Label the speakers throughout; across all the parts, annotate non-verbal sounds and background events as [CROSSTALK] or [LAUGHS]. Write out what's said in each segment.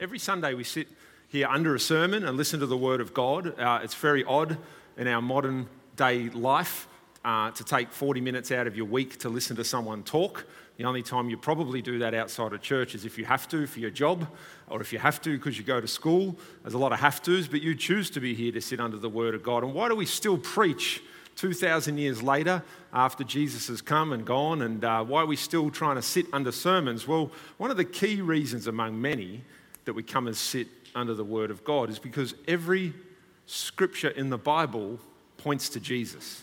Speaker 1: Every Sunday we sit here under a sermon and listen to the Word of God. Uh, it's very odd in our modern day life uh, to take 40 minutes out of your week to listen to someone talk. The only time you probably do that outside of church is if you have to for your job or if you have to because you go to school. There's a lot of have tos, but you choose to be here to sit under the Word of God. And why do we still preach 2,000 years later after Jesus has come and gone? And uh, why are we still trying to sit under sermons? Well, one of the key reasons among many that we come and sit under the Word of God is because every scripture in the Bible points to Jesus.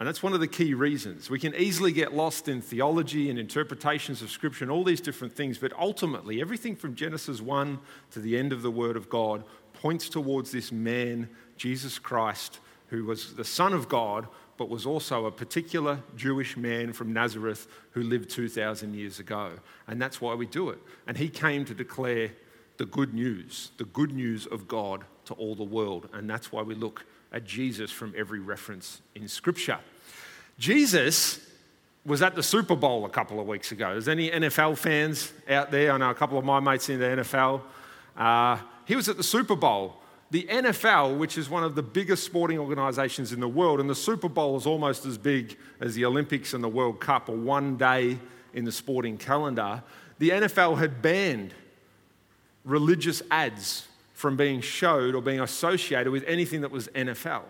Speaker 1: And that's one of the key reasons. We can easily get lost in theology and interpretations of Scripture and all these different things, but ultimately, everything from Genesis 1 to the end of the Word of God points towards this man, Jesus Christ, who was the Son of God, but was also a particular Jewish man from Nazareth who lived 2,000 years ago. And that's why we do it. And he came to declare the good news, the good news of God to all the world. And that's why we look at Jesus from every reference in Scripture. Jesus was at the Super Bowl a couple of weeks ago. Is any NFL fans out there? I know a couple of my mates in the NFL. Uh, he was at the Super Bowl the NFL, which is one of the biggest sporting organizations in the world, and the Super Bowl is almost as big as the Olympics and the World Cup, or one day in the sporting calendar, the NFL had banned religious ads from being showed or being associated with anything that was NFL.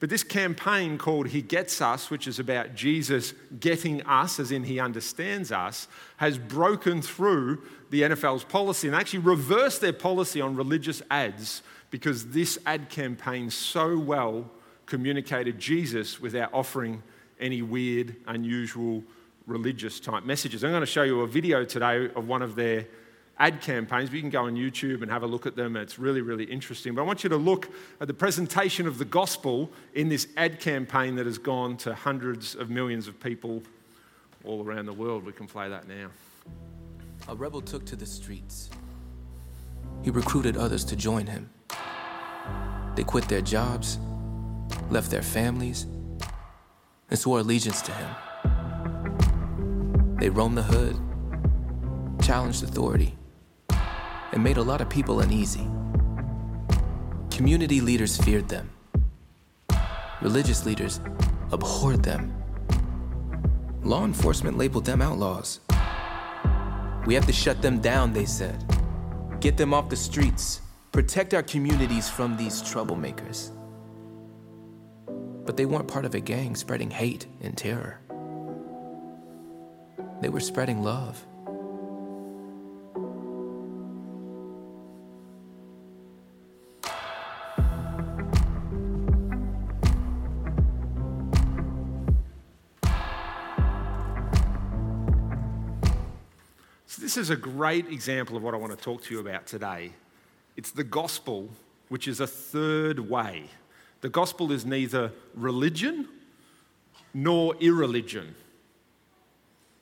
Speaker 1: But this campaign called He Gets Us, which is about Jesus getting us, as in He understands us, has broken through the NFL's policy and actually reversed their policy on religious ads because this ad campaign so well communicated Jesus without offering any weird, unusual, religious type messages. I'm going to show you a video today of one of their ad campaigns. You can go on YouTube and have a look at them. It's really, really interesting. But I want you to look at the presentation of the gospel in this ad campaign that has gone to hundreds of millions of people all around the world. We can play that now.
Speaker 2: A rebel took to the streets. He recruited others to join him. They quit their jobs, left their families, and swore allegiance to him. They roamed the hood, challenged authority, and made a lot of people uneasy. Community leaders feared them. Religious leaders abhorred them. Law enforcement labeled them outlaws. We have to shut them down, they said. Get them off the streets protect our communities from these troublemakers. But they weren't part of a gang spreading hate and terror. They were spreading love.
Speaker 1: So, this is a great example of what I want to talk to you about today it's the gospel, which is a third way. The gospel is neither religion nor irreligion.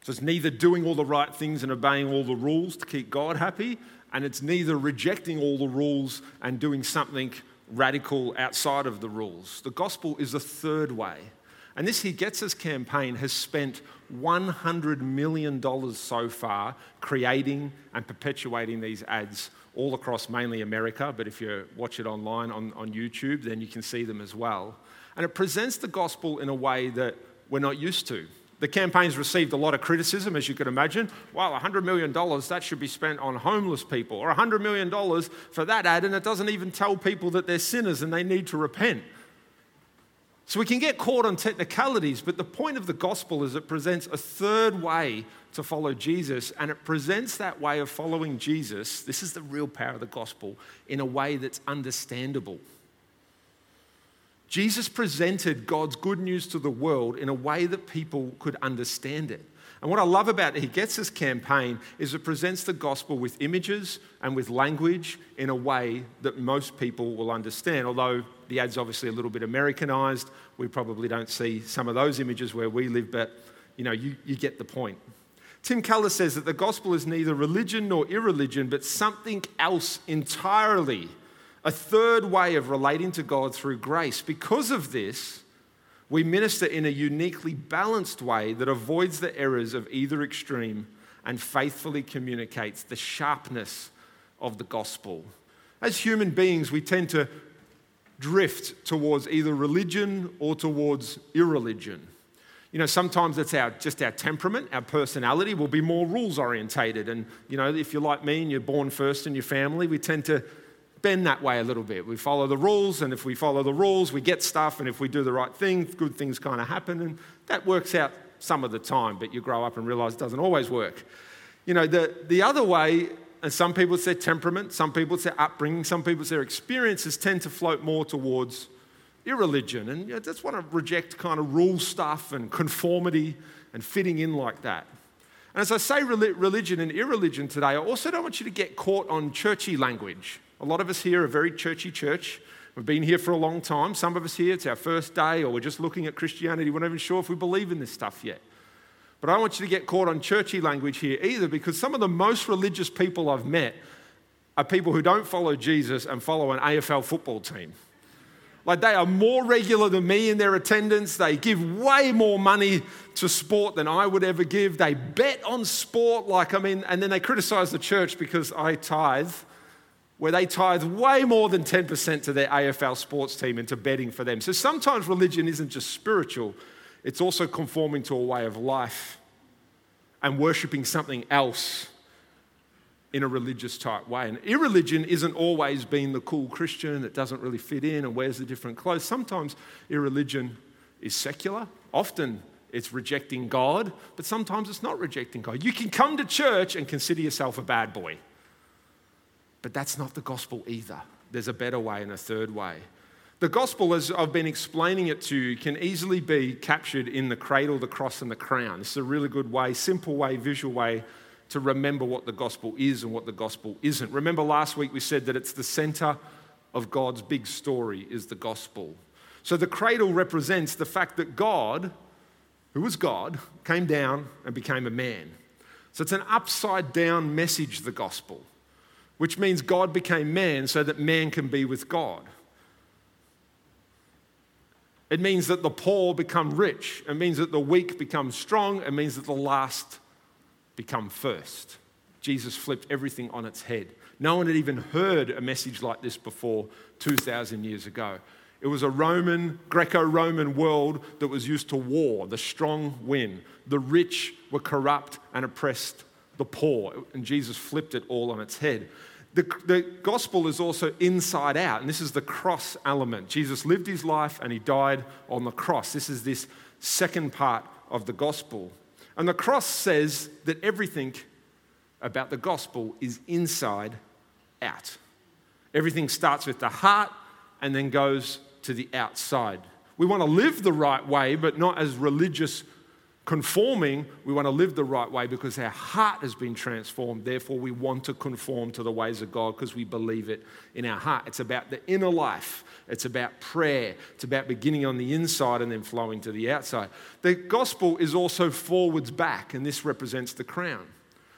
Speaker 1: So it's neither doing all the right things and obeying all the rules to keep God happy, and it's neither rejecting all the rules and doing something radical outside of the rules. The gospel is a third way. And this He Gets Us campaign has spent $100 million so far creating and perpetuating these ads all across mainly America, but if you watch it online on, on YouTube, then you can see them as well. And it presents the gospel in a way that we're not used to. The campaign's received a lot of criticism, as you can imagine. Wow, $100 million, that should be spent on homeless people, or $100 million for that ad, and it doesn't even tell people that they're sinners and they need to repent. So we can get caught on technicalities, but the point of the gospel is it presents a third way to follow Jesus, and it presents that way of following Jesus. This is the real power of the gospel in a way that's understandable. Jesus presented God's good news to the world in a way that people could understand it. And what I love about He Gets Us campaign is it presents the gospel with images and with language in a way that most people will understand. Although the ad's obviously a little bit Americanized, we probably don't see some of those images where we live, but you know, you, you get the point. Tim Keller says that the gospel is neither religion nor irreligion, but something else entirely, a third way of relating to God through grace. Because of this, we minister in a uniquely balanced way that avoids the errors of either extreme and faithfully communicates the sharpness of the gospel. As human beings, we tend to drift towards either religion or towards irreligion. You know, sometimes it's our, just our temperament, our personality will be more rules orientated. And, you know, if you're like me and you're born first in your family, we tend to bend that way a little bit. We follow the rules, and if we follow the rules, we get stuff, and if we do the right thing, good things kind of happen. And that works out some of the time, but you grow up and realize it doesn't always work. You know, the, the other way, and some people say temperament, some people say upbringing, some people say experiences tend to float more towards irreligion. And you know, just want to reject kind of rule stuff and conformity and fitting in like that. And as I say religion and irreligion today, I also don't want you to get caught on churchy language. A lot of us here are very churchy church. We've been here for a long time. Some of us here, it's our first day, or we're just looking at Christianity. We're not even sure if we believe in this stuff yet. But I don't want you to get caught on churchy language here either, because some of the most religious people I've met are people who don't follow Jesus and follow an AFL football team. Like they are more regular than me in their attendance. They give way more money to sport than I would ever give. They bet on sport, like, I mean, and then they criticize the church because I tithe, where they tithe way more than 10% to their AFL sports team into betting for them. So sometimes religion isn't just spiritual, it's also conforming to a way of life and worshiping something else in a religious type way. And irreligion isn't always being the cool Christian that doesn't really fit in and wears the different clothes. Sometimes irreligion is secular. Often it's rejecting God, but sometimes it's not rejecting God. You can come to church and consider yourself a bad boy, but that's not the gospel either. There's a better way and a third way. The gospel, as I've been explaining it to you, can easily be captured in the cradle, the cross, and the crown. It's a really good way, simple way, visual way to remember what the gospel is and what the gospel isn't. Remember last week we said that it's the center of God's big story is the gospel. So the cradle represents the fact that God, who was God, came down and became a man. So it's an upside down message, the gospel, which means God became man so that man can be with God. It means that the poor become rich. It means that the weak become strong. It means that the last become first. Jesus flipped everything on its head. No one had even heard a message like this before 2,000 years ago. It was a Roman, Greco Roman world that was used to war. The strong win. The rich were corrupt and oppressed the poor. And Jesus flipped it all on its head. The, the gospel is also inside out, and this is the cross element. Jesus lived his life and he died on the cross. This is this second part of the gospel. And the cross says that everything about the gospel is inside out. Everything starts with the heart and then goes to the outside. We want to live the right way, but not as religious conforming, we want to live the right way because our heart has been transformed. Therefore, we want to conform to the ways of God because we believe it in our heart. It's about the inner life, it's about prayer, it's about beginning on the inside and then flowing to the outside. The gospel is also forwards back, and this represents the crown.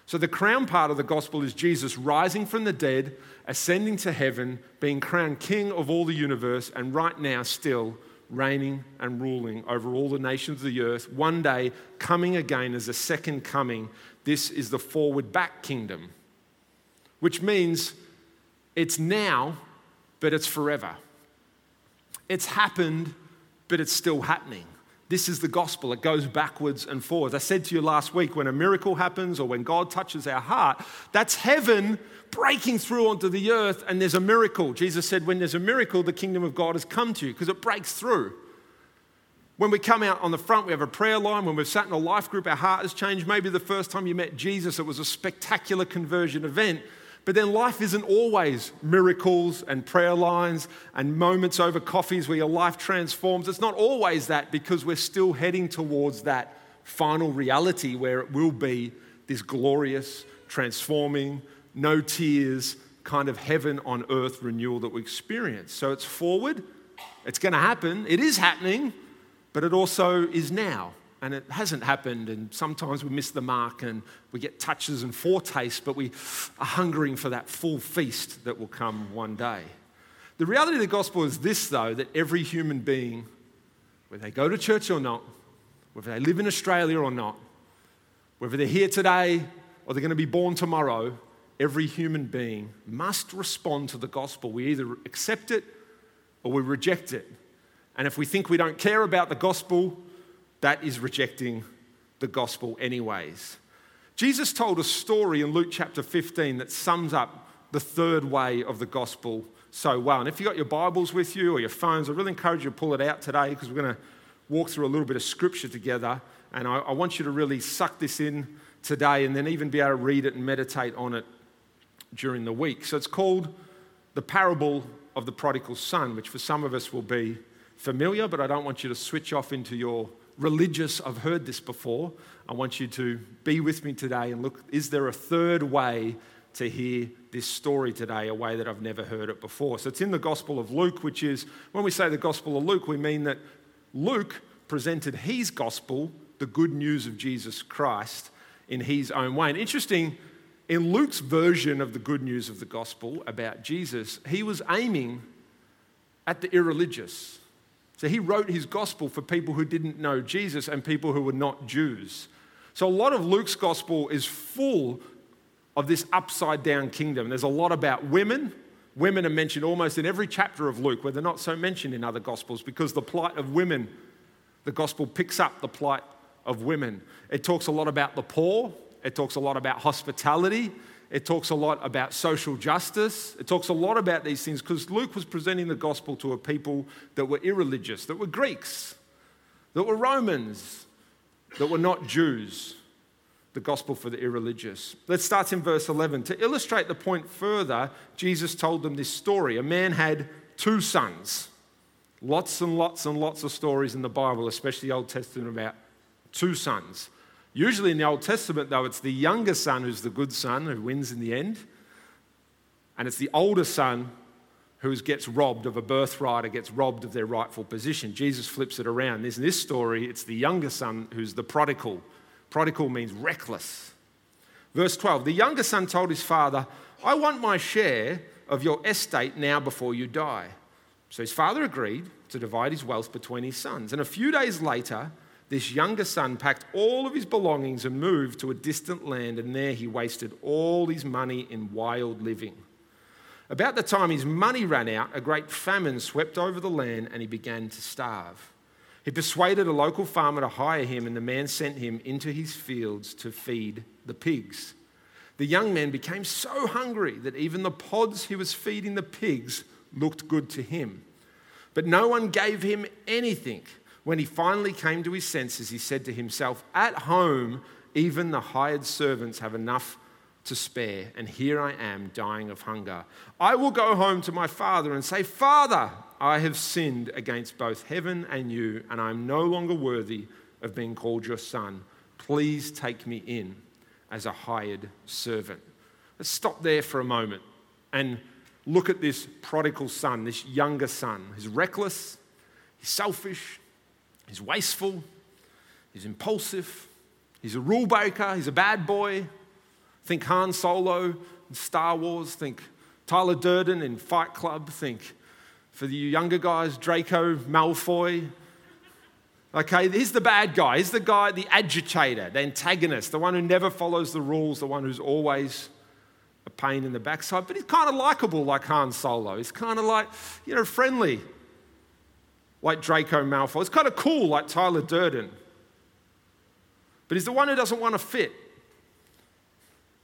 Speaker 1: So, the crown part of the gospel is Jesus rising from the dead, ascending to heaven, being crowned king of all the universe, and right now still reigning and ruling over all the nations of the earth, one day coming again as a second coming. This is the forward back kingdom, which means it's now, but it's forever. It's happened, but it's still happening. This is the gospel. It goes backwards and forwards. I said to you last week when a miracle happens or when God touches our heart, that's heaven breaking through onto the earth and there's a miracle. Jesus said, when there's a miracle, the kingdom of God has come to you because it breaks through. When we come out on the front, we have a prayer line. When we've sat in a life group, our heart has changed. Maybe the first time you met Jesus, it was a spectacular conversion event. But then life isn't always miracles and prayer lines and moments over coffees where your life transforms. It's not always that because we're still heading towards that final reality where it will be this glorious, transforming, no tears kind of heaven on earth renewal that we experience. So it's forward, it's going to happen, it is happening, but it also is now and it hasn't happened. And sometimes we miss the mark and we get touches and foretastes, but we are hungering for that full feast that will come one day. The reality of the gospel is this, though, that every human being, whether they go to church or not, whether they live in Australia or not, whether they're here today or they're going to be born tomorrow, every human being must respond to the gospel. We either accept it or we reject it. And if we think we don't care about the gospel, that is rejecting the gospel, anyways. Jesus told a story in Luke chapter 15 that sums up the third way of the gospel so well. And if you've got your Bibles with you or your phones, I really encourage you to pull it out today because we're going to walk through a little bit of scripture together. And I, I, want you to really suck this in today and then even be able to read it and meditate on it during the week. So it's called the parable of the prodigal son, which for some of us will be familiar, but I don't want you to switch off into your religious, I've heard this before. I want you to be with me today and look, is there a third way to hear this story today, a way that I've never heard it before? So it's in the Gospel of Luke, which is, when we say the Gospel of Luke, we mean that Luke presented his gospel, the good news of Jesus Christ, in his own way. And interesting, in Luke's version of the good news of the gospel about Jesus, he was aiming at the irreligious. So he wrote his gospel for people who didn't know Jesus and people who were not Jews. So a lot of Luke's gospel is full of this upside down kingdom. There's a lot about women. Women are mentioned almost in every chapter of Luke, where they're not so mentioned in other gospels, because the plight of women, the gospel picks up the plight of women. It talks a lot about the poor, it talks a lot about hospitality, it talks a lot about social justice. It talks a lot about these things because Luke was presenting the gospel to a people that were irreligious, that were Greeks, that were Romans, that were not Jews. The gospel for the irreligious. Let's start in verse 11. To illustrate the point further, Jesus told them this story. A man had two sons. Lots and lots and lots of stories in the Bible, especially the Old Testament, about two sons. Usually in the Old Testament, though, it's the younger son who's the good son who wins in the end, and it's the older son who gets robbed of a birthright or gets robbed of their rightful position. Jesus flips it around. In this story, it's the younger son who's the prodigal. Prodigal means reckless. Verse 12 The younger son told his father, I want my share of your estate now before you die. So his father agreed to divide his wealth between his sons. And a few days later, this younger son packed all of his belongings and moved to a distant land, and there he wasted all his money in wild living. About the time his money ran out, a great famine swept over the land, and he began to starve. He persuaded a local farmer to hire him, and the man sent him into his fields to feed the pigs. The young man became so hungry that even the pods he was feeding the pigs looked good to him. But no one gave him anything. When he finally came to his senses, he said to himself, At home, even the hired servants have enough to spare, and here I am dying of hunger. I will go home to my father and say, Father, I have sinned against both heaven and you, and I am no longer worthy of being called your son. Please take me in as a hired servant. Let's stop there for a moment and look at this prodigal son, this younger son. He's reckless, he's selfish, He's wasteful, he's impulsive, he's a rule breaker, he's a bad boy. Think Han Solo in Star Wars, think Tyler Durden in Fight Club, think for the younger guys, Draco Malfoy. Okay, he's the bad guy. He's the guy, the agitator, the antagonist, the one who never follows the rules, the one who's always a pain in the backside. But he's kind of likable like Han Solo. He's kind of like, you know, friendly like Draco Malfoy. It's kind of cool like Tyler Durden. But he's the one who doesn't want to fit.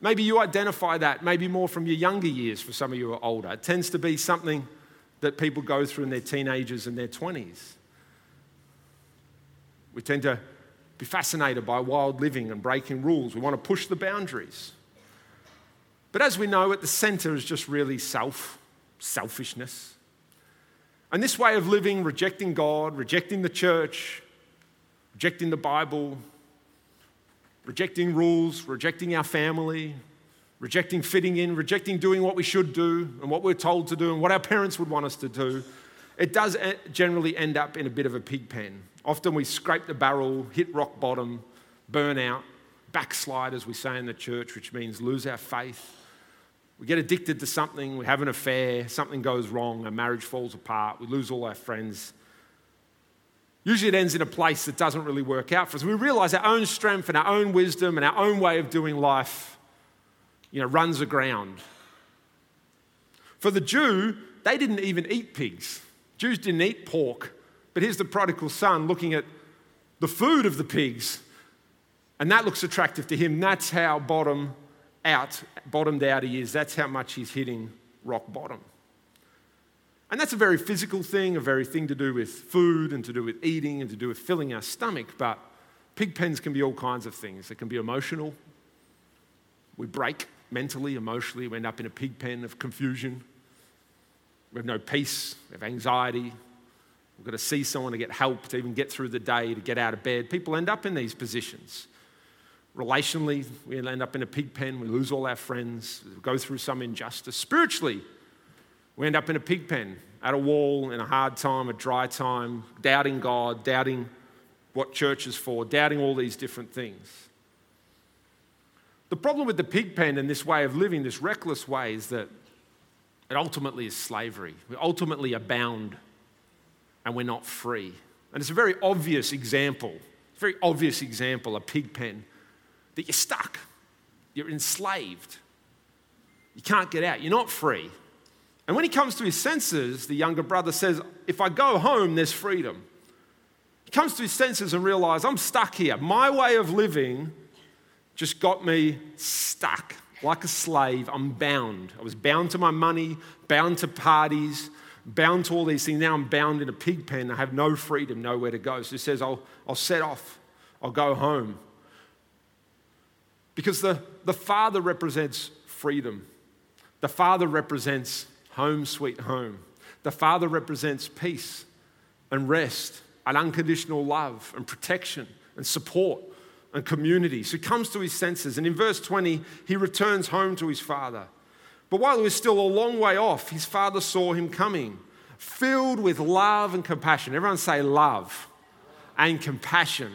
Speaker 1: Maybe you identify that, maybe more from your younger years for some of you who are older. It tends to be something that people go through in their teenagers and their 20s. We tend to be fascinated by wild living and breaking rules. We want to push the boundaries. But as we know, at the center is just really self, selfishness. And this way of living, rejecting God, rejecting the church, rejecting the Bible, rejecting rules, rejecting our family, rejecting fitting in, rejecting doing what we should do and what we're told to do and what our parents would want us to do, it does generally end up in a bit of a pig pen. Often we scrape the barrel, hit rock bottom, burn out, backslide, as we say in the church, which means lose our faith, we get addicted to something, we have an affair, something goes wrong, our marriage falls apart, we lose all our friends. Usually it ends in a place that doesn't really work out for us. We realize our own strength and our own wisdom and our own way of doing life you know, runs aground. For the Jew, they didn't even eat pigs. Jews didn't eat pork. But here's the prodigal son looking at the food of the pigs, and that looks attractive to him. That's how bottom out, bottomed out he is. That's how much he's hitting rock bottom. And that's a very physical thing, a very thing to do with food and to do with eating and to do with filling our stomach. But pig pens can be all kinds of things. It can be emotional. We break mentally, emotionally. We end up in a pig pen of confusion. We have no peace. We have anxiety. We've got to see someone to get help to even get through the day, to get out of bed. People end up in these positions. Relationally, we end up in a pig pen. We lose all our friends. We go through some injustice. Spiritually, we end up in a pig pen, at a wall, in a hard time, a dry time, doubting God, doubting what church is for, doubting all these different things. The problem with the pig pen and this way of living, this reckless way, is that it ultimately is slavery. We ultimately are bound and we're not free. And it's a very obvious example, very obvious example, a pig pen, that you're stuck, you're enslaved. You can't get out, you're not free. And when he comes to his senses, the younger brother says, If I go home, there's freedom. He comes to his senses and realizes, I'm stuck here. My way of living just got me stuck like a slave. I'm bound. I was bound to my money, bound to parties, bound to all these things. Now I'm bound in a pig pen. I have no freedom, nowhere to go. So he says, I'll, I'll set off, I'll go home. Because the, the father represents freedom, the father represents home, sweet home. The Father represents peace and rest and unconditional love and protection and support and community. So he comes to his senses. And in verse 20, he returns home to his father. But while he was still a long way off, his father saw him coming, filled with love and compassion. Everyone say love and compassion.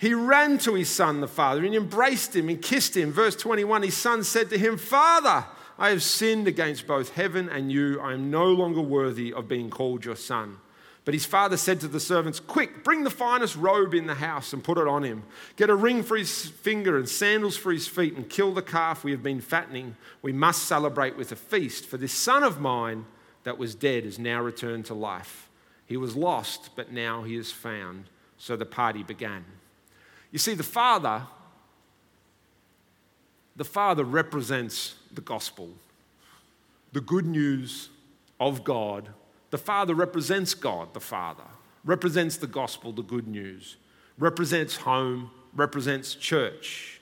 Speaker 1: He ran to his son, the father, and embraced him and kissed him. Verse 21 his son said to him, Father, I have sinned against both heaven and you. I am no longer worthy of being called your son. But his father said to the servants, Quick, bring the finest robe in the house and put it on him. Get a ring for his finger and sandals for his feet, and kill the calf we have been fattening. We must celebrate with a feast, for this son of mine that was dead is now returned to life. He was lost, but now he is found. So the party began. You see, the father, the father represents the gospel, the good news of God. The Father represents God, the Father, represents the gospel, the good news, represents home, represents church.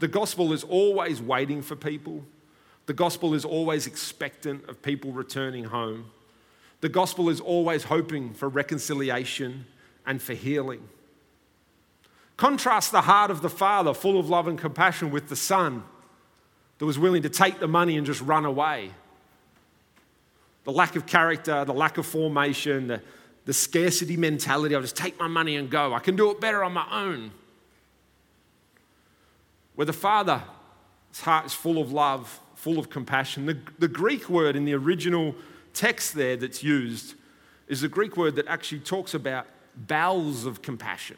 Speaker 1: The gospel is always waiting for people. The gospel is always expectant of people returning home. The gospel is always hoping for reconciliation and for healing. Contrast the heart of the Father, full of love and compassion, with the Son that was willing to take the money and just run away. The lack of character, the lack of formation, the, the scarcity mentality I'll just take my money and go. I can do it better on my own. Where the Father's heart is full of love, full of compassion. The, the Greek word in the original text there that's used is a Greek word that actually talks about bowels of compassion.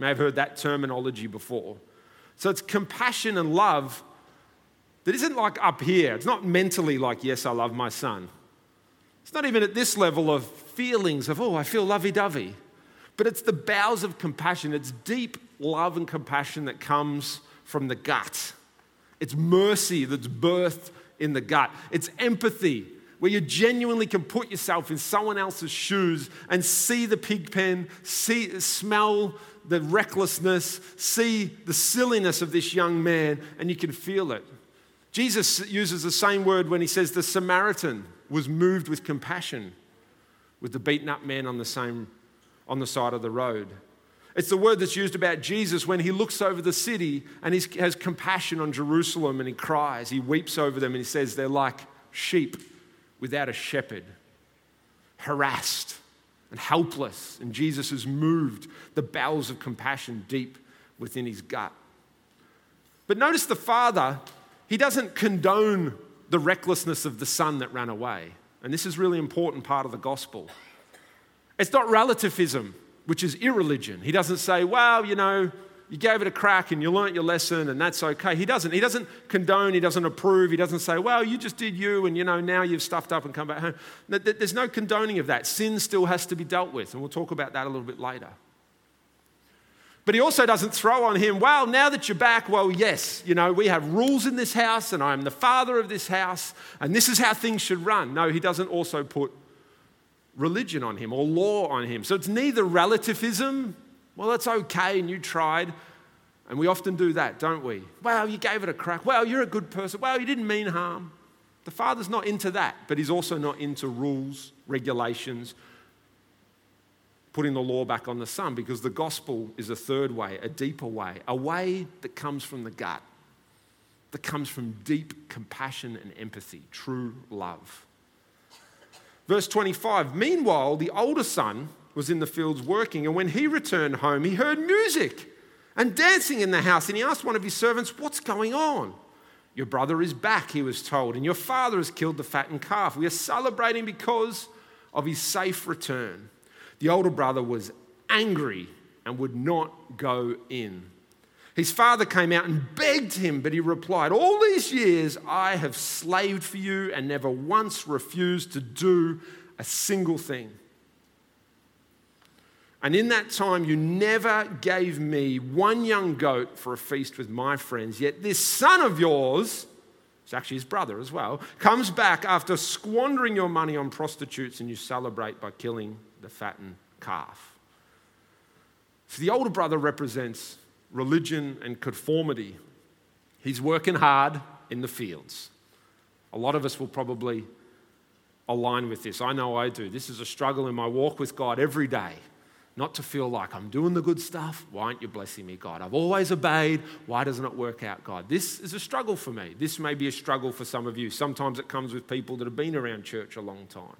Speaker 1: May have heard that terminology before. So it's compassion and love that isn't like up here. It's not mentally like, yes, I love my son. It's not even at this level of feelings of, oh, I feel lovey dovey. But it's the bowels of compassion. It's deep love and compassion that comes from the gut. It's mercy that's birthed in the gut. It's empathy where you genuinely can put yourself in someone else's shoes and see the pig pen, see, smell the recklessness, see the silliness of this young man, and you can feel it. Jesus uses the same word when he says the Samaritan was moved with compassion with the beaten up man on the same on the side of the road. It's the word that's used about Jesus when he looks over the city and he has compassion on Jerusalem and he cries. He weeps over them and he says they're like sheep without a shepherd, harassed and helpless. And Jesus has moved the bowels of compassion deep within his gut. But notice the Father he doesn't condone the recklessness of the son that ran away. And this is really important part of the gospel. It's not relativism, which is irreligion. He doesn't say, well, you know, you gave it a crack and you learnt your lesson and that's okay. He doesn't. He doesn't condone, he doesn't approve, he doesn't say, well, you just did you and you know, now you've stuffed up and come back home. There's no condoning of that. Sin still has to be dealt with, and we'll talk about that a little bit later. But he also doesn't throw on him, well, now that you're back, well, yes, you know, we have rules in this house and I'm the father of this house and this is how things should run. No, he doesn't also put religion on him or law on him. So it's neither relativism, well, it's okay and you tried. And we often do that, don't we? Well, you gave it a crack. Well, you're a good person. Well, you didn't mean harm. The Father's not into that, but He's also not into rules, regulations, putting the law back on the Son, because the gospel is a third way, a deeper way, a way that comes from the gut, that comes from deep compassion and empathy, true love. Verse 25 Meanwhile, the older son was in the fields working, and when he returned home, he heard music and dancing in the house, and he asked one of his servants, What's going on? Your brother is back, he was told, and your father has killed the fattened calf. We are celebrating because of his safe return. The older brother was angry and would not go in. His father came out and begged him, but he replied, All these years I have slaved for you and never once refused to do a single thing. And in that time, you never gave me one young goat for a feast with my friends. Yet this son of yours, it's actually his brother as well, comes back after squandering your money on prostitutes and you celebrate by killing the fattened calf. So the older brother represents religion and conformity. He's working hard in the fields. A lot of us will probably align with this. I know I do. This is a struggle in my walk with God every day. Not to feel like I'm doing the good stuff. Why aren't you blessing me, God? I've always obeyed. Why doesn't it work out, God? This is a struggle for me. This may be a struggle for some of you. Sometimes it comes with people that have been around church a long time.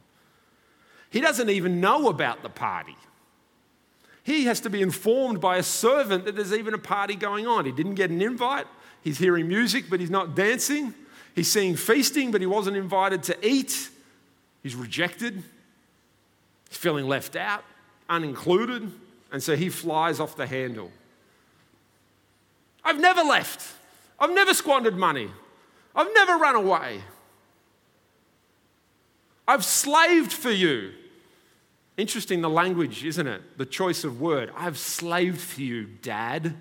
Speaker 1: He doesn't even know about the party. He has to be informed by a servant that there's even a party going on. He didn't get an invite. He's hearing music, but he's not dancing. He's seeing feasting, but he wasn't invited to eat. He's rejected. He's feeling left out, unincluded. And so he flies off the handle. I've never left. I've never squandered money. I've never run away. I've slaved for you. Interesting the language, isn't it? The choice of word. I've slaved for you, Dad.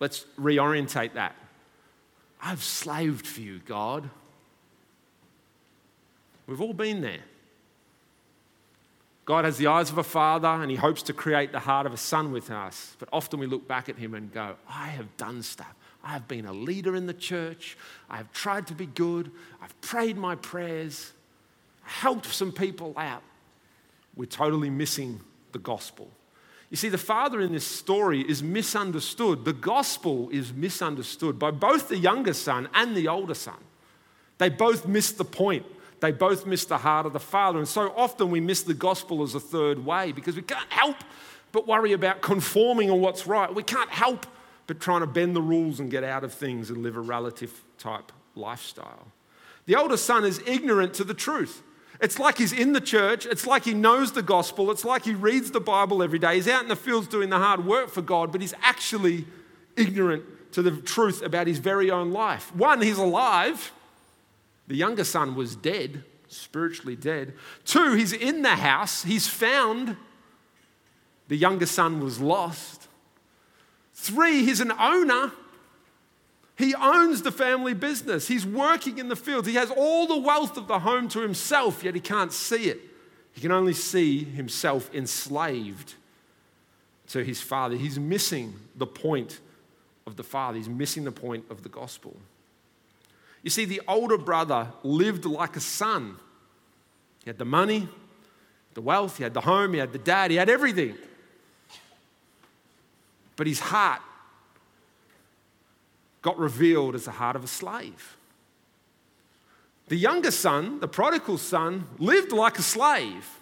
Speaker 1: Let's reorientate that. I've slaved for you, God. We've all been there. God has the eyes of a father and he hopes to create the heart of a son with us. But often we look back at him and go, I have done stuff. I have been a leader in the church. I have tried to be good. I've prayed my prayers helped some people out. We're totally missing the gospel. You see, the father in this story is misunderstood. The gospel is misunderstood by both the younger son and the older son. They both miss the point. They both miss the heart of the father. And so often we miss the gospel as a third way because we can't help but worry about conforming on what's right. We can't help but trying to bend the rules and get out of things and live a relative type lifestyle. The older son is ignorant to the truth. It's like he's in the church. It's like he knows the gospel. It's like he reads the Bible every day. He's out in the fields doing the hard work for God, but he's actually ignorant to the truth about his very own life. One, he's alive. The younger son was dead, spiritually dead. Two, he's in the house. He's found. The younger son was lost. Three, he's an owner. He owns the family business. He's working in the fields. He has all the wealth of the home to himself, yet he can't see it. He can only see himself enslaved to his father. He's missing the point of the father, he's missing the point of the gospel. You see, the older brother lived like a son. He had the money, the wealth, he had the home, he had the dad, he had everything. But his heart got revealed as the heart of a slave. The younger son, the prodigal son, lived like a slave.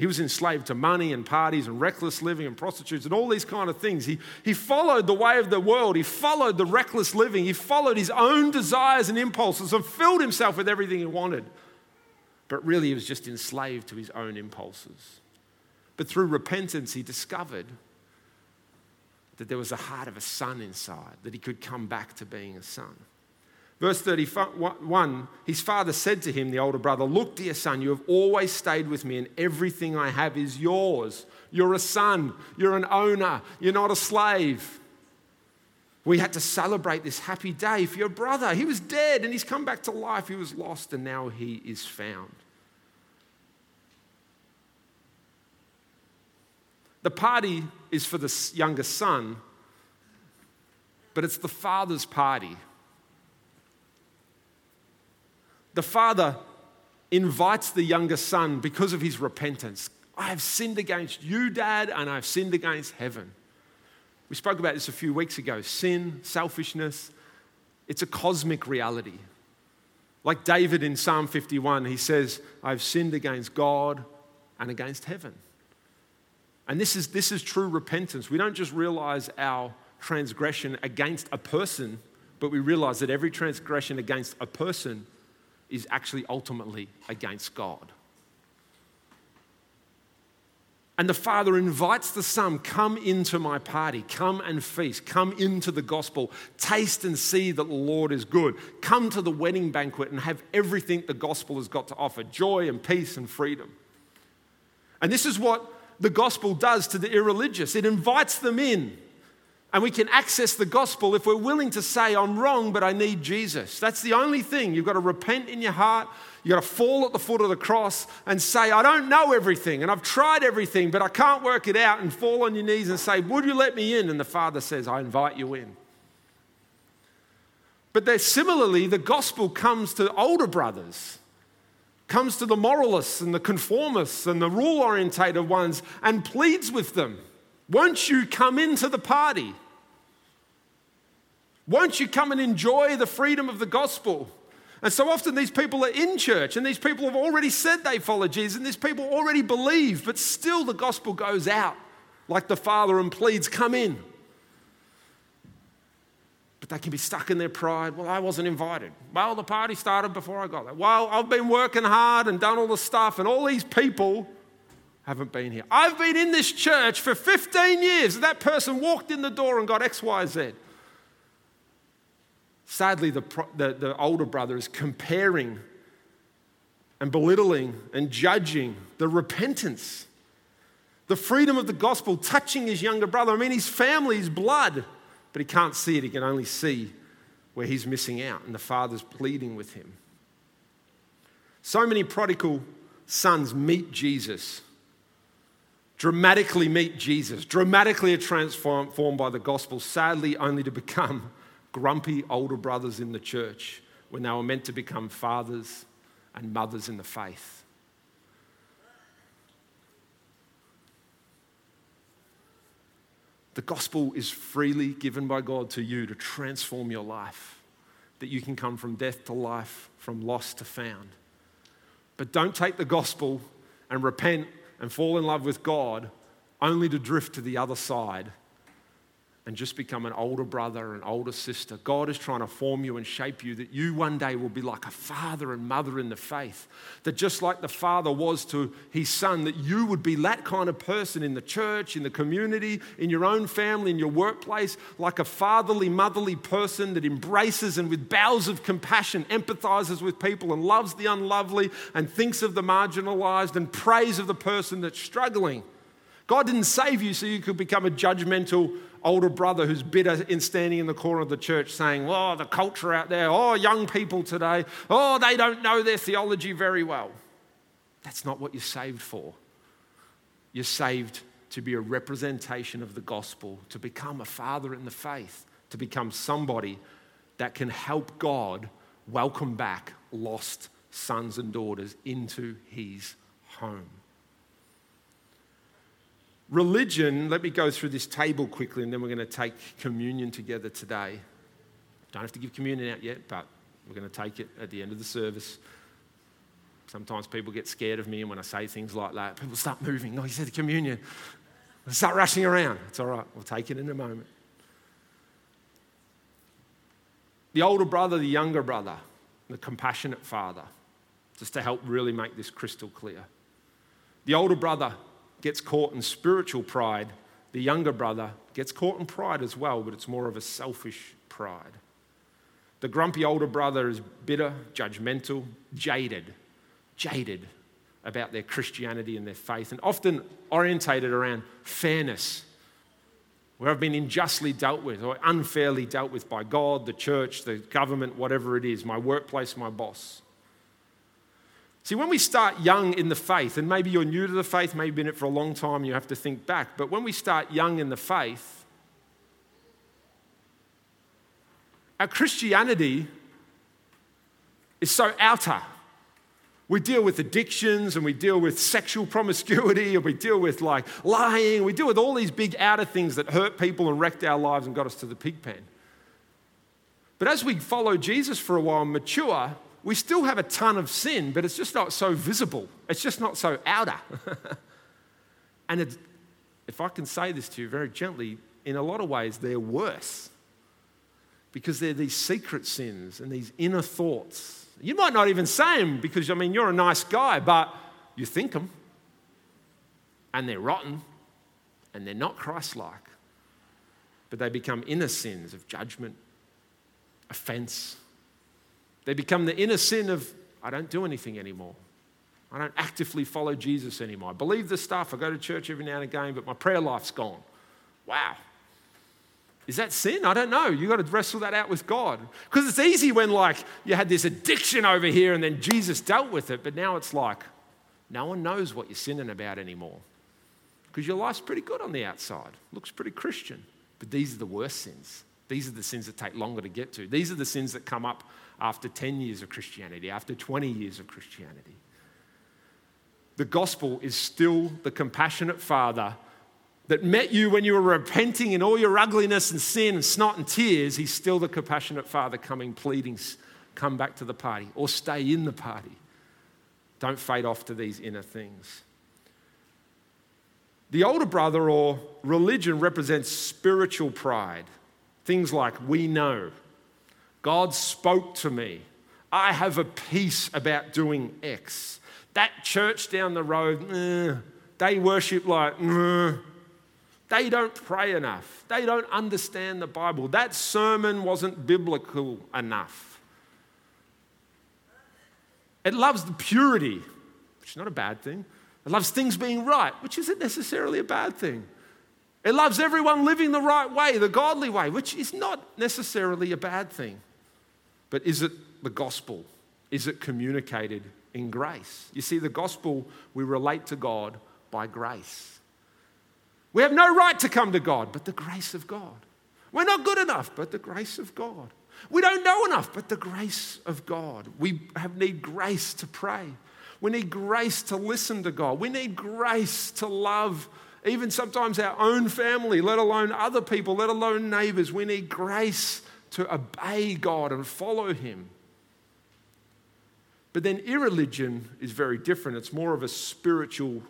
Speaker 1: He was enslaved to money and parties and reckless living and prostitutes and all these kind of things. He, he followed the way of the world. He followed the reckless living. He followed his own desires and impulses and filled himself with everything he wanted. But really, he was just enslaved to his own impulses. But through repentance, he discovered that there was a heart of a son inside, that he could come back to being a son. Verse 31 His father said to him, the older brother, Look, dear son, you have always stayed with me, and everything I have is yours. You're a son, you're an owner, you're not a slave. We had to celebrate this happy day for your brother. He was dead and he's come back to life. He was lost and now he is found. The party is for the younger son, but it's the father's party. The father invites the younger son because of his repentance. I have sinned against you, dad, and I've sinned against heaven. We spoke about this a few weeks ago. Sin, selfishness, it's a cosmic reality. Like David in Psalm 51, he says, I've sinned against God and against heaven. And this is, this is true repentance. We don't just realize our transgression against a person, but we realize that every transgression against a person is actually ultimately against God. And the father invites the son, Come into my party, come and feast, come into the gospel, taste and see that the Lord is good. Come to the wedding banquet and have everything the gospel has got to offer joy and peace and freedom. And this is what the gospel does to the irreligious it invites them in. And we can access the gospel if we're willing to say, I'm wrong, but I need Jesus. That's the only thing. You've got to repent in your heart. You've got to fall at the foot of the cross and say, I don't know everything and I've tried everything, but I can't work it out, and fall on your knees and say, Would you let me in? And the Father says, I invite you in. But there, similarly, the gospel comes to older brothers comes to the moralists and the conformists and the rule orientated ones and pleads with them Won't you come into the party? Won't you come and enjoy the freedom of the gospel? And so often these people are in church and these people have already said they follow Jesus and these people already believe, but still the gospel goes out like the Father and pleads, Come in But they can be stuck in their pride. Well, I wasn't invited. Well, the party started before I got there. Well, I've been working hard and done all the stuff, and all these people haven't been here. I've been in this church for 15 years, that person walked in the door and got X, Y, Z. Sadly, the, the, the older brother is comparing and belittling and judging the repentance, the freedom of the gospel touching his younger brother. I mean, his family, his blood but he can't see it. He can only see where he's missing out, and the father's pleading with him. So many prodigal sons meet Jesus, dramatically meet Jesus, dramatically are transformed by the gospel, sadly, only to become [LAUGHS] grumpy older brothers in the church when they were meant to become fathers and mothers in the faith. The gospel is freely given by God to you to transform your life, that you can come from death to life, from lost to found. But don't take the gospel and repent and fall in love with God only to drift to the other side and just become an older brother, an older sister. God is trying to form you and shape you that you one day will be like a father and mother in the faith. That just like the father was to his son, that you would be that kind of person in the church, in the community, in your own family, in your workplace, like a fatherly, motherly person that embraces and with bowels of compassion empathizes with people and loves the unlovely and thinks of the marginalized and prays of the person that's struggling. God didn't save you so you could become a judgmental older brother who's bitter in standing in the corner of the church saying, Oh, the culture out there, oh, young people today, oh, they don't know their theology very well. That's not what you're saved for. You're saved to be a representation of the gospel, to become a father in the faith, to become somebody that can help God welcome back lost sons and daughters into his home. Religion, let me go through this table quickly and then we're going to take communion together today. Don't have to give communion out yet, but we're going to take it at the end of the service. Sometimes people get scared of me, and when I say things like that, people start moving. Oh, no, he said communion. Start rushing around. It's all right, we'll take it in a moment. The older brother, the younger brother, the compassionate father, just to help really make this crystal clear. The older brother gets caught in spiritual pride, the younger brother gets caught in pride as well, but it's more of a selfish pride. The grumpy older brother is bitter, judgmental, jaded, jaded about their Christianity and their faith, and often orientated around fairness, where I've been unjustly dealt with or unfairly dealt with by God, the church, the government, whatever it is, my workplace, my boss. See, when we start young in the faith, and maybe you're new to the faith, maybe you've been in it for a long time, you have to think back, but when we start young in the faith, our Christianity is so outer. We deal with addictions and we deal with sexual promiscuity and we deal with like lying. We deal with all these big outer things that hurt people and wrecked our lives and got us to the pig pen. But as we follow Jesus for a while and mature, we still have a ton of sin, but it's just not so visible. It's just not so outer. [LAUGHS] and it, if I can say this to you very gently, in a lot of ways, they're worse because they're these secret sins and these inner thoughts. You might not even say them because, I mean, you're a nice guy, but you think them and they're rotten and they're not Christ like. But they become inner sins of judgment, offense, they become the inner sin of, I don't do anything anymore. I don't actively follow Jesus anymore. I believe this stuff. I go to church every now and again, but my prayer life's gone. Wow. Is that sin? I don't know. You've got to wrestle that out with God. Because it's easy when, like, you had this addiction over here and then Jesus dealt with it, but now it's like, no one knows what you're sinning about anymore. Because your life's pretty good on the outside, looks pretty Christian. But these are the worst sins. These are the sins that take longer to get to. These are the sins that come up after 10 years of Christianity, after 20 years of Christianity. The gospel is still the compassionate Father that met you when you were repenting in all your ugliness and sin and snot and tears. He's still the compassionate Father coming, pleading, come back to the party or stay in the party. Don't fade off to these inner things. The older brother or religion represents spiritual pride. Things like, we know, God spoke to me. I have a peace about doing X. That church down the road, eh, they worship like, eh. they don't pray enough. They don't understand the Bible. That sermon wasn't biblical enough. It loves the purity, which is not a bad thing. It loves things being right, which isn't necessarily a bad thing. It loves everyone living the right way, the godly way, which is not necessarily a bad thing. But is it the gospel? Is it communicated in grace? You see, the gospel, we relate to God by grace. We have no right to come to God, but the grace of God. We're not good enough, but the grace of God. We don't know enough, but the grace of God. We have need grace to pray. We need grace to listen to God. We need grace to love even sometimes our own family, let alone other people, let alone neighbors. We need grace to obey God and follow Him. But then irreligion is very different. It's more of a spiritual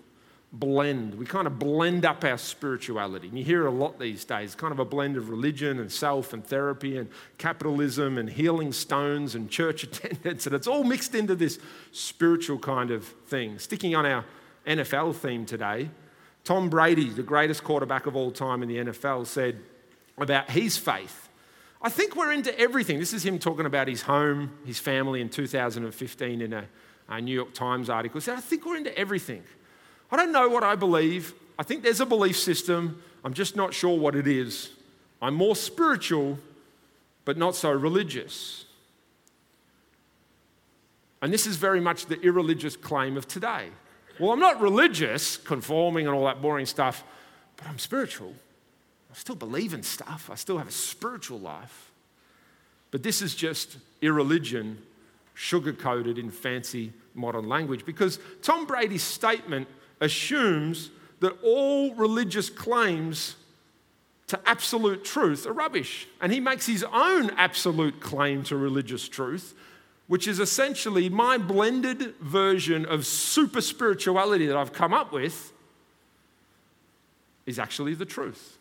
Speaker 1: blend. We kind of blend up our spirituality. And you hear a lot these days, kind of a blend of religion and self and therapy and capitalism and healing stones and church [LAUGHS] attendance. And it's all mixed into this spiritual kind of thing. Sticking on our NFL theme today, Tom Brady, the greatest quarterback of all time in the NFL, said about his faith I think we're into everything. This is him talking about his home, his family in 2015 in a, a New York Times article. He said, I think we're into everything. I don't know what I believe. I think there's a belief system. I'm just not sure what it is. I'm more spiritual, but not so religious. And this is very much the irreligious claim of today. Well, I'm not religious, conforming and all that boring stuff, but I'm spiritual. I still believe in stuff, I still have a spiritual life. But this is just irreligion sugar coated in fancy modern language because Tom Brady's statement assumes that all religious claims to absolute truth are rubbish. And he makes his own absolute claim to religious truth, which is essentially my blended version of super spirituality that I've come up with, is actually the truth.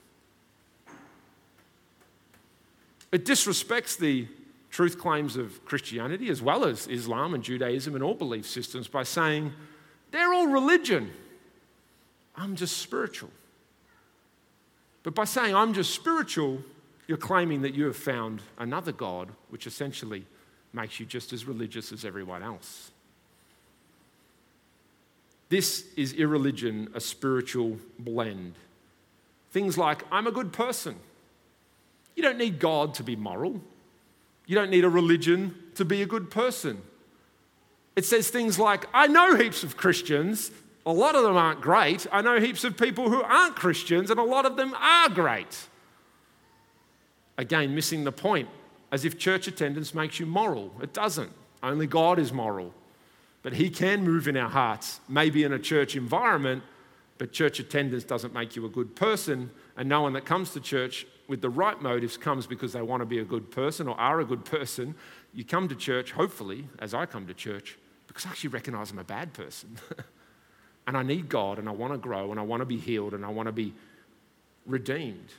Speaker 1: It disrespects the truth claims of Christianity as well as Islam and Judaism and all belief systems by saying they're all religion. I'm just spiritual. But by saying I'm just spiritual, you're claiming that you have found another God, which essentially makes you just as religious as everyone else. This is irreligion, a spiritual blend. Things like, I'm a good person. You don't need God to be moral. You don't need a religion to be a good person. It says things like, I know heaps of Christians, a lot of them aren't great. I know heaps of people who aren't Christians, and a lot of them are great. Again, missing the point, as if church attendance makes you moral. It doesn't. Only God is moral. But He can move in our hearts, maybe in a church environment, but church attendance doesn't make you a good person. And no one that comes to church with the right motives comes because they want to be a good person or are a good person. You come to church, hopefully, as I come to church, because I actually recognize I'm a bad person. [LAUGHS] and I need God and I want to grow and I want to be healed and I want to be redeemed.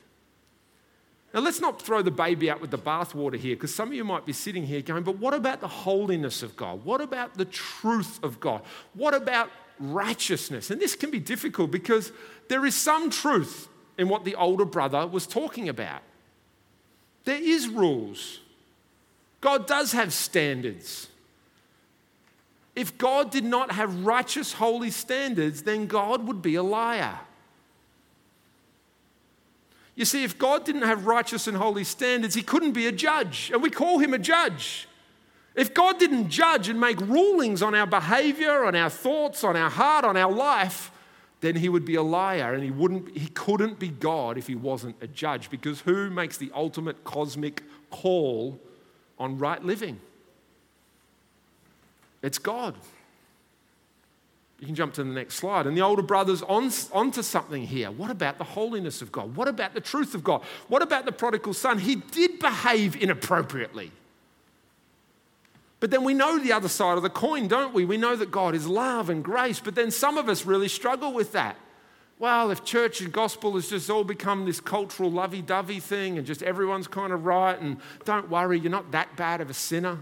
Speaker 1: Now, let's not throw the baby out with the bathwater here, because some of you might be sitting here going, but what about the holiness of God? What about the truth of God? What about righteousness? And this can be difficult because there is some truth in what the older brother was talking about. There is rules. God does have standards. If God did not have righteous, holy standards, then God would be a liar. You see, if God didn't have righteous and holy standards, he couldn't be a judge, and we call him a judge. If God didn't judge and make rulings on our behavior, on our thoughts, on our heart, on our life, then he would be a liar and he wouldn't he couldn't be God if he wasn't a judge because who makes the ultimate cosmic call on right living? It's God. You can jump to the next slide. And the older brother's on, onto something here. What about the holiness of God? What about the truth of God? What about the prodigal son? He did behave inappropriately. But then we know the other side of the coin, don't we? We know that God is love and grace, but then some of us really struggle with that. Well, if church and gospel has just all become this cultural lovey dovey thing and just everyone's kind of right, and don't worry, you're not that bad of a sinner.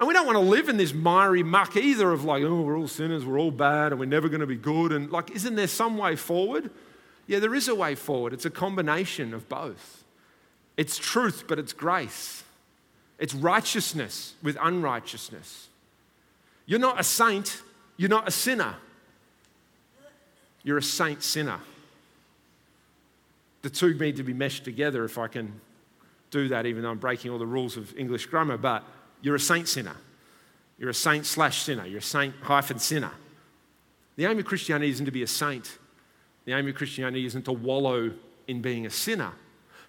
Speaker 1: And we don't want to live in this miry muck either of like, oh, we're all sinners, we're all bad, and we're never going to be good. And like, isn't there some way forward? Yeah, there is a way forward. It's a combination of both. It's truth, but it's grace. It's righteousness with unrighteousness. You're not a saint, you're not a sinner. You're a saint sinner. The two need to be meshed together if I can do that, even though I'm breaking all the rules of English grammar. But you're a saint sinner. You're a saint slash sinner. You're a saint hyphen sinner. The aim of Christianity isn't to be a saint. The aim of Christianity isn't to wallow in being a sinner.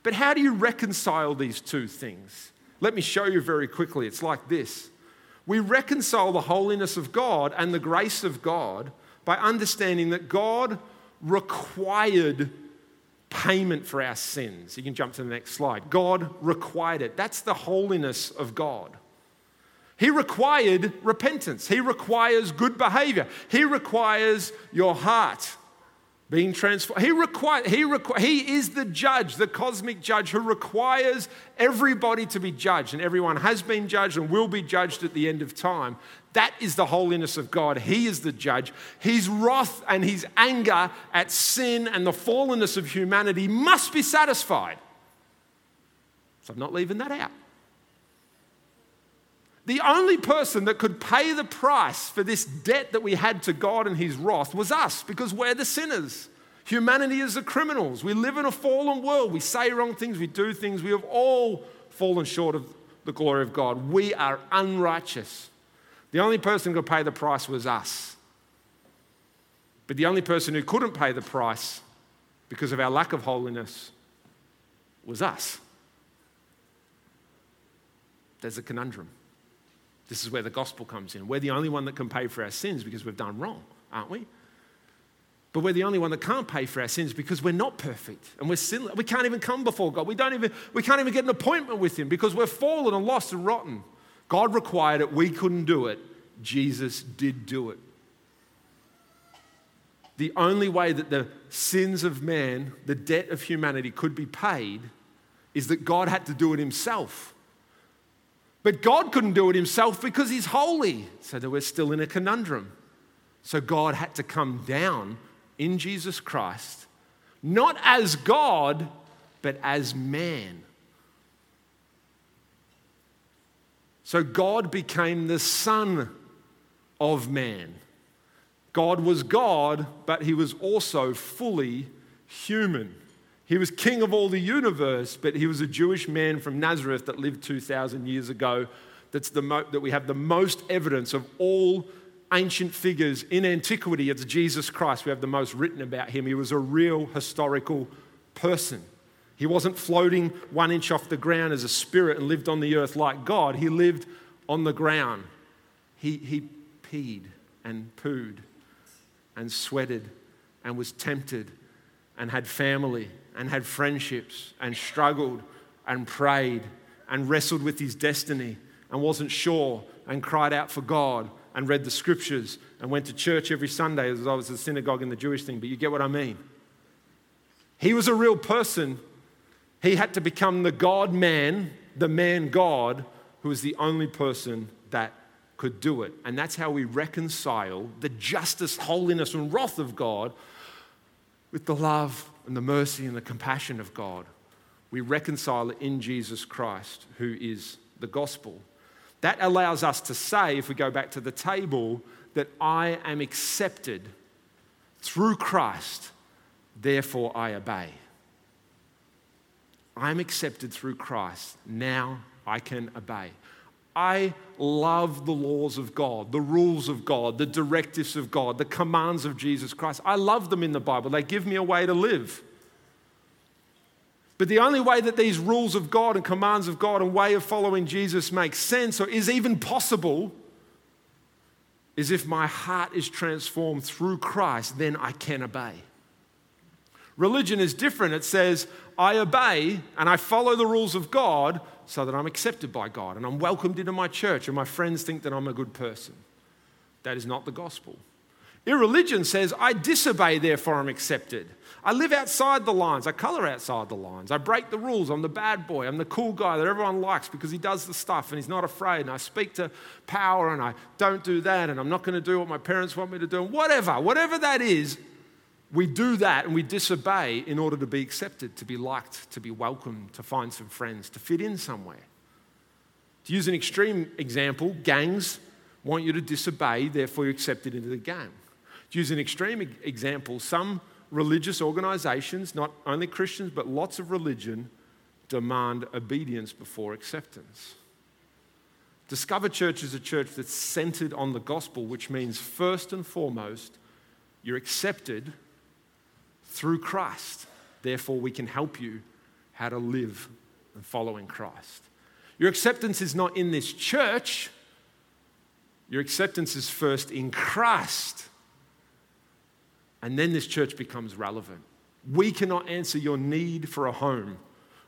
Speaker 1: But how do you reconcile these two things? Let me show you very quickly. It's like this we reconcile the holiness of God and the grace of God by understanding that God required payment for our sins. You can jump to the next slide. God required it. That's the holiness of God. He required repentance. He requires good behavior. He requires your heart being transformed. He, require, he, requ- he is the judge, the cosmic judge who requires everybody to be judged. And everyone has been judged and will be judged at the end of time. That is the holiness of God. He is the judge. His wrath and his anger at sin and the fallenness of humanity must be satisfied. So I'm not leaving that out. The only person that could pay the price for this debt that we had to God and His wrath was us because we're the sinners. Humanity is the criminals. We live in a fallen world. We say wrong things, we do things. We have all fallen short of the glory of God. We are unrighteous. The only person who could pay the price was us. But the only person who couldn't pay the price because of our lack of holiness was us. There's a conundrum. This is where the gospel comes in. We're the only one that can pay for our sins because we've done wrong, aren't we? But we're the only one that can't pay for our sins because we're not perfect and we're sinless. We can't even come before God. We, don't even, we can't even get an appointment with Him because we're fallen and lost and rotten. God required it. We couldn't do it. Jesus did do it. The only way that the sins of man, the debt of humanity, could be paid is that God had to do it Himself. But God couldn't do it himself because he's holy. So that we're still in a conundrum. So God had to come down in Jesus Christ, not as God, but as man. So God became the Son of man. God was God, but he was also fully human. He was king of all the universe, but he was a Jewish man from Nazareth that lived 2,000 years ago. That's the mo- that we have the most evidence of all ancient figures in antiquity. It's Jesus Christ. We have the most written about him. He was a real historical person. He wasn't floating one inch off the ground as a spirit and lived on the earth like God. He lived on the ground. He, he peed and pooed and sweated and was tempted and had family and had friendships and struggled and prayed and wrestled with his destiny and wasn't sure and cried out for God and read the scriptures and went to church every Sunday as I was a synagogue in the Jewish thing, but you get what I mean. He was a real person he had to become the God man, the man God, who was the only person that could do it. And that's how we reconcile the justice, holiness, and wrath of God with the love and the mercy and the compassion of God. We reconcile it in Jesus Christ, who is the gospel. That allows us to say, if we go back to the table, that I am accepted through Christ, therefore I obey. I'm accepted through Christ. Now I can obey. I love the laws of God, the rules of God, the directives of God, the commands of Jesus Christ. I love them in the Bible. They give me a way to live. But the only way that these rules of God and commands of God and way of following Jesus make sense or is even possible is if my heart is transformed through Christ, then I can obey. Religion is different. It says, I obey and I follow the rules of God so that I'm accepted by God and I'm welcomed into my church and my friends think that I'm a good person. That is not the gospel. Irreligion says, I disobey, therefore I'm accepted. I live outside the lines. I color outside the lines. I break the rules. I'm the bad boy. I'm the cool guy that everyone likes because he does the stuff and he's not afraid. And I speak to power and I don't do that and I'm not going to do what my parents want me to do. And whatever, whatever that is, we do that and we disobey in order to be accepted, to be liked, to be welcomed, to find some friends, to fit in somewhere. To use an extreme example, gangs want you to disobey, therefore you're accepted into the gang. To use an extreme example, some religious organizations, not only Christians, but lots of religion, demand obedience before acceptance. Discover Church is a church that's centered on the gospel, which means first and foremost, you're accepted through Christ. Therefore, we can help you how to live and follow in Christ. Your acceptance is not in this church, your acceptance is first in Christ. And then this church becomes relevant. We cannot answer your need for a home.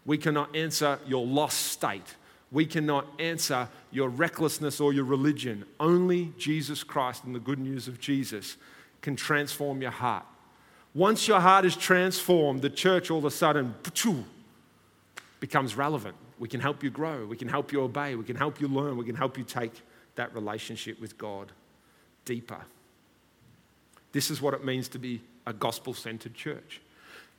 Speaker 1: We cannot answer your lost state. We cannot answer your recklessness or your religion. Only Jesus Christ and the good news of Jesus can transform your heart once your heart is transformed, the church all of a sudden becomes relevant. We can help you grow. We can help you obey. We can help you learn. We can help you take that relationship with God deeper. This is what it means to be a gospel centered church.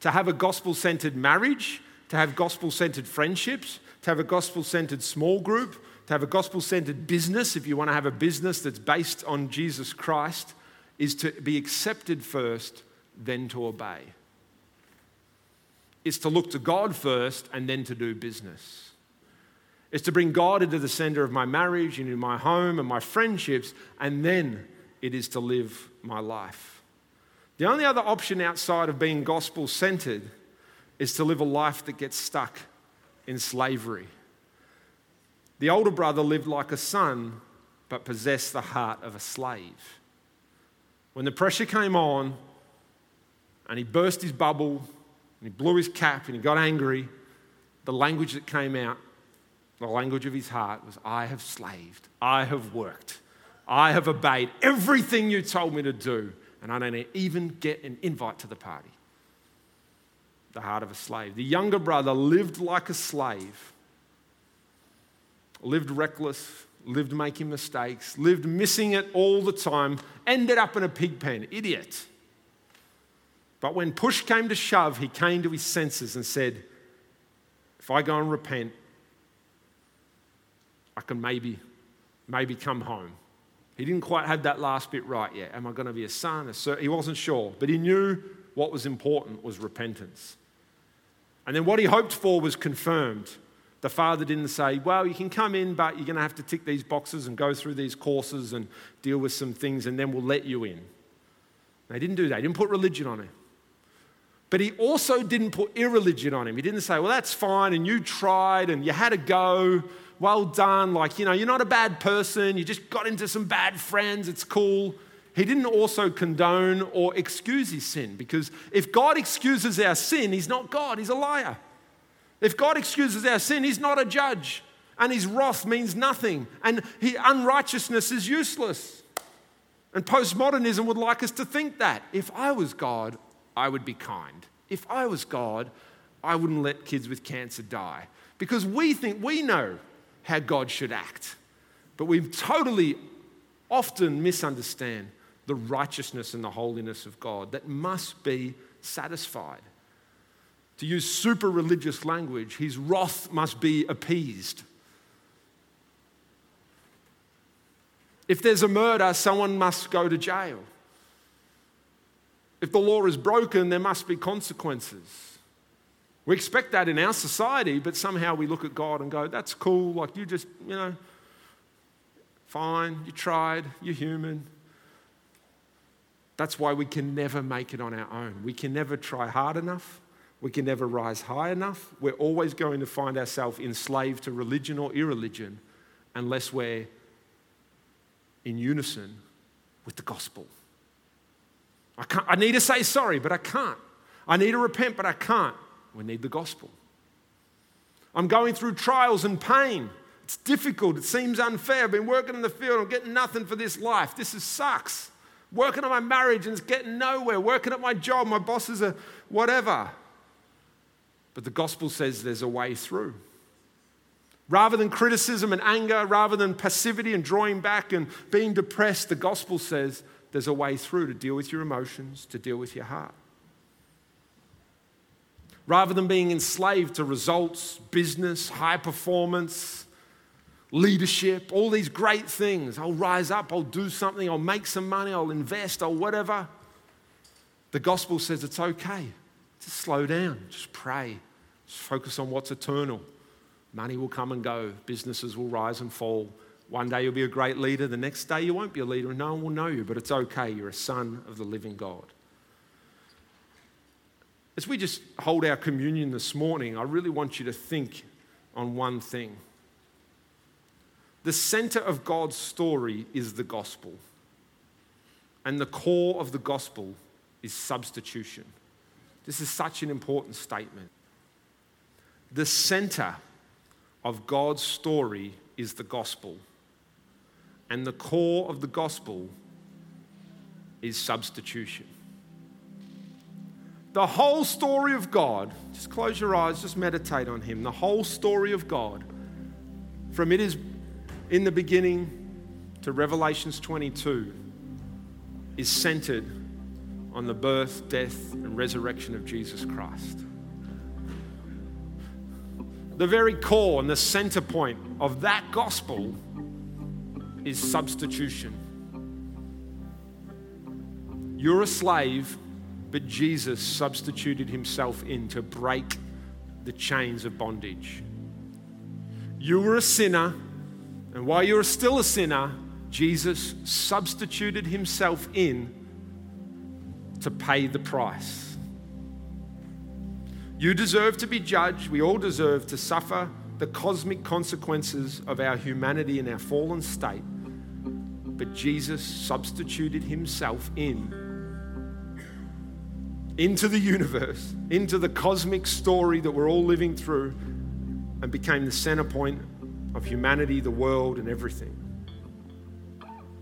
Speaker 1: To have a gospel centered marriage, to have gospel centered friendships, to have a gospel centered small group, to have a gospel centered business, if you want to have a business that's based on Jesus Christ, is to be accepted first then to obey. It's to look to God first and then to do business. It's to bring God into the center of my marriage, and in my home and my friendships, and then it is to live my life. The only other option outside of being gospel centered is to live a life that gets stuck in slavery. The older brother lived like a son, but possessed the heart of a slave. When the pressure came on, and he burst his bubble and he blew his cap and he got angry, the language that came out, the language of his heart was, I have slaved, I have worked, I have obeyed everything you told me to do, and I don't even get an invite to the party. The heart of a slave. The younger brother lived like a slave, lived reckless, lived making mistakes, lived missing it all the time, ended up in a pig pen. Idiot. But when push came to shove, he came to his senses and said, If I go and repent, I can maybe, maybe come home. He didn't quite have that last bit right yet. Am I going to be a son? A? He wasn't sure, but he knew what was important was repentance. And then what he hoped for was confirmed. The father didn't say, Well, you can come in, but you're going to have to tick these boxes and go through these courses and deal with some things, and then we'll let you in. They didn't do that. He didn't put religion on him. But he also didn't put irreligion on him. He didn't say, Well, that's fine, and you tried, and you had a go. Well done. Like, you know, you're not a bad person. You just got into some bad friends. It's cool. He didn't also condone or excuse his sin because if God excuses our sin, he's not God, he's a liar. If God excuses our sin, He's not a judge, and His wrath means nothing, and he, unrighteousness is useless. And postmodernism would like us to think that. If I was God, I would be kind. If I was God, I wouldn't let kids with cancer die. Because we think we know how God should act. But we totally often misunderstand the righteousness and the holiness of God that must be satisfied. To use super religious language, his wrath must be appeased. If there's a murder, someone must go to jail. If the law is broken, there must be consequences. We expect that in our society, but somehow we look at God and go, that's cool. Like you just, you know, fine, you tried, you're human. That's why we can never make it on our own. We can never try hard enough. We can never rise high enough. We're always going to find ourselves enslaved to religion or irreligion unless we're in unison with the gospel. I, can't, I need to say sorry, but I can't. I need to repent, but I can't. We need the gospel. I'm going through trials and pain. It's difficult. It seems unfair. I've been working in the field. I'm getting nothing for this life. This is, sucks. Working on my marriage and it's getting nowhere. Working at my job. My bosses are whatever. But the gospel says there's a way through. Rather than criticism and anger, rather than passivity and drawing back and being depressed, the gospel says there's a way through to deal with your emotions, to deal with your heart. Rather than being enslaved to results, business, high performance, leadership, all these great things. I'll rise up, I'll do something, I'll make some money, I'll invest, I'll whatever. The gospel says it's okay. Just slow down, just pray, just focus on what's eternal. Money will come and go, businesses will rise and fall. One day you'll be a great leader, the next day you won't be a leader, and no one will know you, but it's okay. You're a son of the living God. As we just hold our communion this morning, I really want you to think on one thing. The center of God's story is the gospel, and the core of the gospel is substitution. This is such an important statement. The center of God's story is the gospel, and the core of the gospel is substitution. The whole story of God, just close your eyes, just meditate on Him. The whole story of God, from it is in the beginning to Revelations 22, is centered on the birth, death, and resurrection of Jesus Christ. The very core and the center point of that gospel is substitution. You're a slave, but Jesus substituted himself in to break the chains of bondage. You were a sinner, and while you were still a sinner, Jesus substituted himself in to pay the price. You deserve to be judged. We all deserve to suffer the cosmic consequences of our humanity and our fallen state. But Jesus substituted himself in into the universe, into the cosmic story that we're all living through, and became the center point of humanity, the world, and everything.